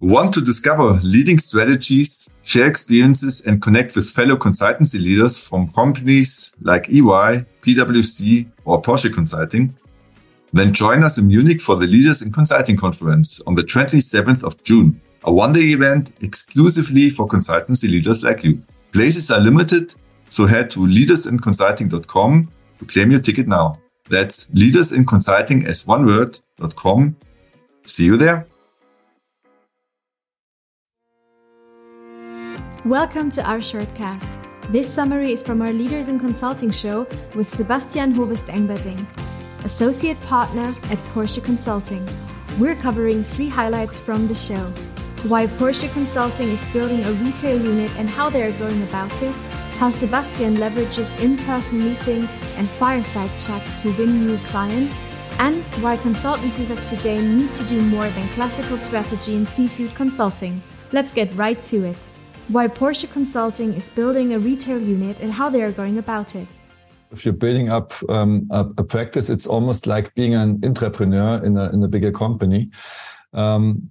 Want to discover leading strategies, share experiences, and connect with fellow consultancy leaders from companies like EY, PwC, or Porsche Consulting? Then join us in Munich for the Leaders in Consulting Conference on the 27th of June, a one day event exclusively for consultancy leaders like you. Places are limited, so head to leadersinconsulting.com to claim your ticket now. That's leadersinconsulting as one word.com. See you there. Welcome to our shortcast. This summary is from our Leaders in Consulting show with Sebastian Hovest Engberding, Associate Partner at Porsche Consulting. We're covering three highlights from the show why Porsche Consulting is building a retail unit and how they are going about it, how Sebastian leverages in person meetings and fireside chats to win new clients, and why consultancies of today need to do more than classical strategy and C suite consulting. Let's get right to it why Porsche Consulting is building a retail unit and how they are going about it. If you're building up um, a, a, practice, it's almost like being an entrepreneur in a in a bigger company. Um,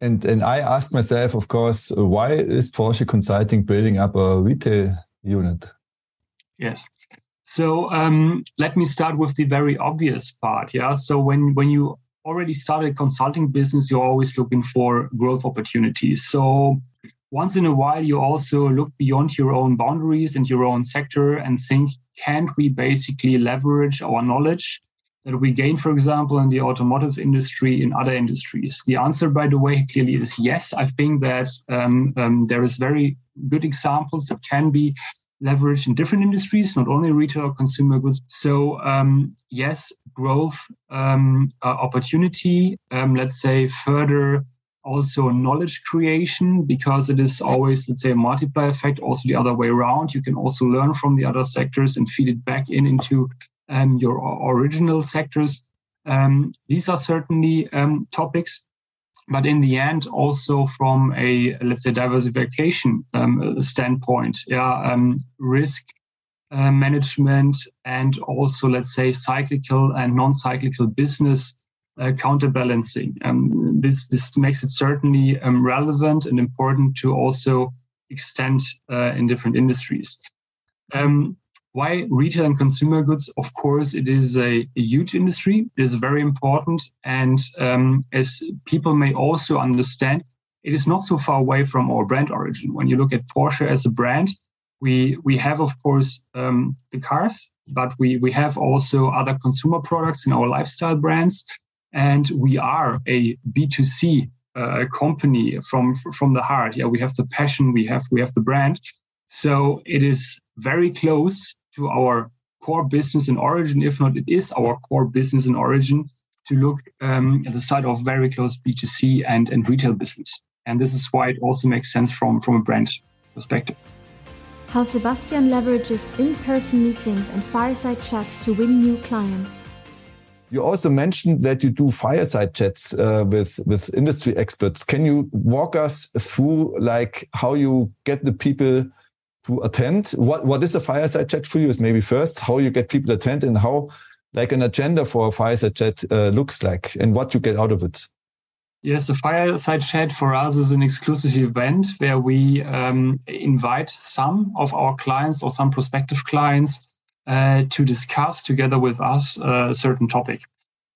and and I asked myself, of course, why is Porsche Consulting building up a retail unit? Yes. So um, let me start with the very obvious part. Yeah. So when when you already started a consulting business, you're always looking for growth opportunities. So once in a while you also look beyond your own boundaries and your own sector and think can't we basically leverage our knowledge that we gain for example in the automotive industry in other industries? The answer by the way clearly is yes. I think that um, um, there is very good examples that can be leveraged in different industries not only retail or consumer goods so um, yes growth um, uh, opportunity um, let's say further also knowledge creation because it is always let's say a multiplier effect also the other way around. You can also learn from the other sectors and feed it back in into um, your original sectors. Um, these are certainly um, topics but in the end also from a let's say diversification um, standpoint yeah um, risk uh, management and also let's say cyclical and non-cyclical business uh, counterbalancing. Um, this this makes it certainly um, relevant and important to also extend uh, in different industries. Um, why retail and consumer goods? Of course, it is a, a huge industry. It is very important, and um, as people may also understand, it is not so far away from our brand origin. When you look at Porsche as a brand, we we have of course um, the cars, but we we have also other consumer products in our lifestyle brands and we are a b2c uh, company from from the heart. Yeah we have the passion we have we have the brand. So it is very close to our core business in origin if not it is our core business in origin to look um, at the side of very close b2c and and retail business. And this is why it also makes sense from from a brand perspective. How sebastian leverages in-person meetings and fireside chats to win new clients you also mentioned that you do fireside chats uh, with with industry experts. Can you walk us through like how you get the people to attend? What what is a fireside chat for you? Is maybe first how you get people to attend and how like an agenda for a fireside chat uh, looks like and what you get out of it. Yes, a fireside chat for us is an exclusive event where we um, invite some of our clients or some prospective clients uh, to discuss together with us uh, a certain topic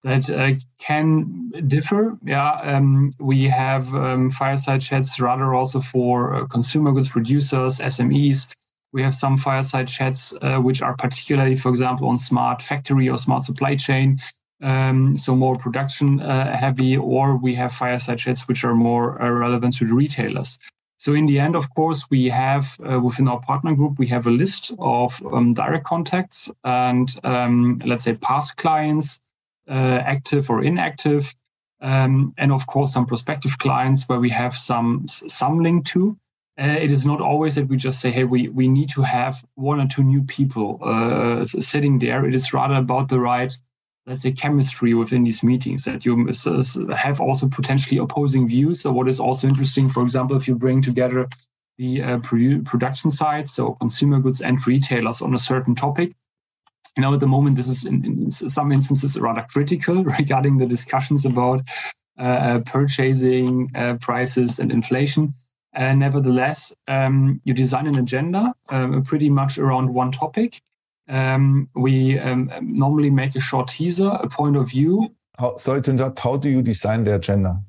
that uh, can differ. Yeah, um, we have um, fireside chats rather also for uh, consumer goods producers, SMEs. We have some fireside chats uh, which are particularly, for example, on smart factory or smart supply chain, um, so more production uh, heavy, or we have fireside chats which are more uh, relevant to the retailers. So in the end, of course, we have uh, within our partner group, we have a list of um, direct contacts and um, let's say past clients, uh, active or inactive, um, and of course some prospective clients where we have some some link to. Uh, it is not always that we just say, "Hey, we we need to have one or two new people uh, sitting there." It is rather about the right let's say chemistry within these meetings that you have also potentially opposing views so what is also interesting for example if you bring together the uh, produ- production sides so consumer goods and retailers on a certain topic you know at the moment this is in, in some instances rather critical regarding the discussions about uh, purchasing uh, prices and inflation. Uh, nevertheless, um, you design an agenda um, pretty much around one topic. Um, we um, normally make a short teaser, a point of view. How, sorry to interrupt. How do you design the agenda?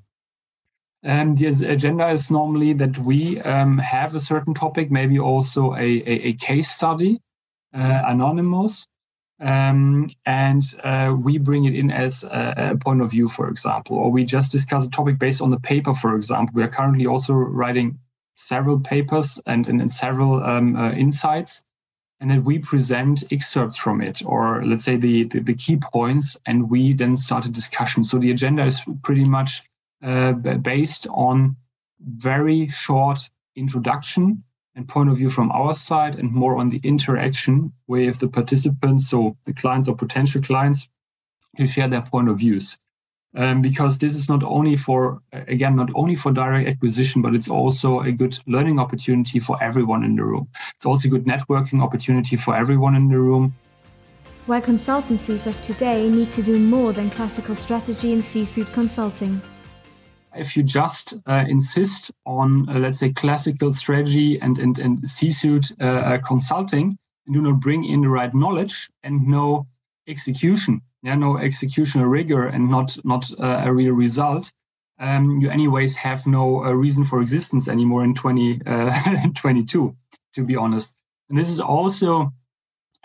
Um, the agenda is normally that we um, have a certain topic, maybe also a, a, a case study, uh, anonymous, um, and uh, we bring it in as a, a, point of view, for example, or we just discuss a topic based on the paper, for example. We are currently also writing several papers and, and, and several um, uh, insights, and then we present excerpts from it, or let's say the, the, the key points, and we then start a discussion. So the agenda is pretty much uh, based on very short introduction and point of view from our side and more on the interaction with the participants, so the clients or potential clients, to share their point of views. Um, because this is not only for, again, not only for direct acquisition, but it's also a good learning opportunity for everyone in the room. It's also a good networking opportunity for everyone in the room. Why consultancies of today need to do more than classical strategy and C suite consulting if you just uh, insist on, uh, let's say, classical strategy and, and, and C-suite uh, uh, consulting and do not bring in the right knowledge and no execution, yeah, no executional rigor and not, not uh, a real result, um, you anyways have no uh, reason for existence anymore in 2022, to be honest. And this is also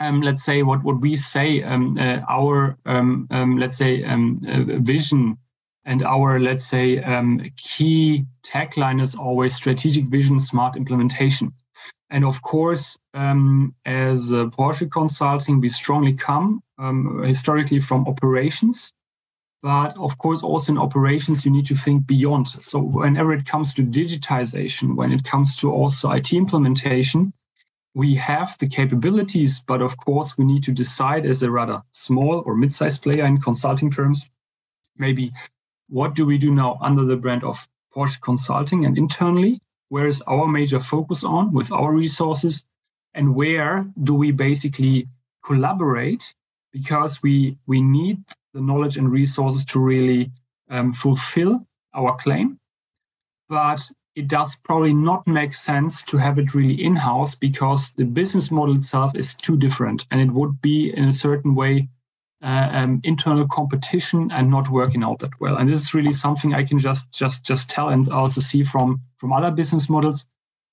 um, let's say what what we say um, uh, our um, um let's say um, uh, vision and our, let's say, key tagline is always strategic vision, smart implementation. And of course, um, as Porsche Consulting, we strongly come um, historically from operations. But of course, also in operations, you need to think beyond. So whenever it comes to digitization, when it comes to also IT implementation, we have the capabilities, but of course, we need to decide as a rather small or mid-sized player in consulting terms, maybe what do we do now under the brand of Porsche Consulting and internally? Where is our major focus on with our resources? And where do we basically collaborate? Because we, we need the knowledge and resources to really um, fulfill our claim. But it does probably not make sense to have it really in house because the business model itself is too different and it would be in a certain way uh, um, internal competition and not working out that well. And this is really something I can just just just tell and also see from from other business models.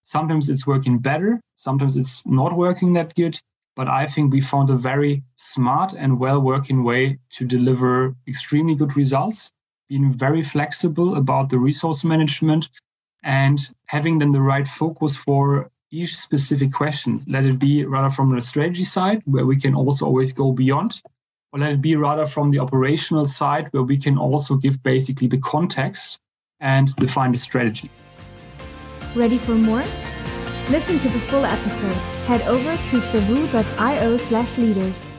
Sometimes it's working better, sometimes it's not working that good. But I think we found a very smart and well working way to deliver extremely good results, being very flexible about the resource management and having then the right focus for each specific question. Let it be rather from the strategy side, where we can also always go beyond or let it be rather from the operational side where we can also give basically the context and define the strategy. Ready for more? Listen to the full episode. Head over to savu.io slash leaders.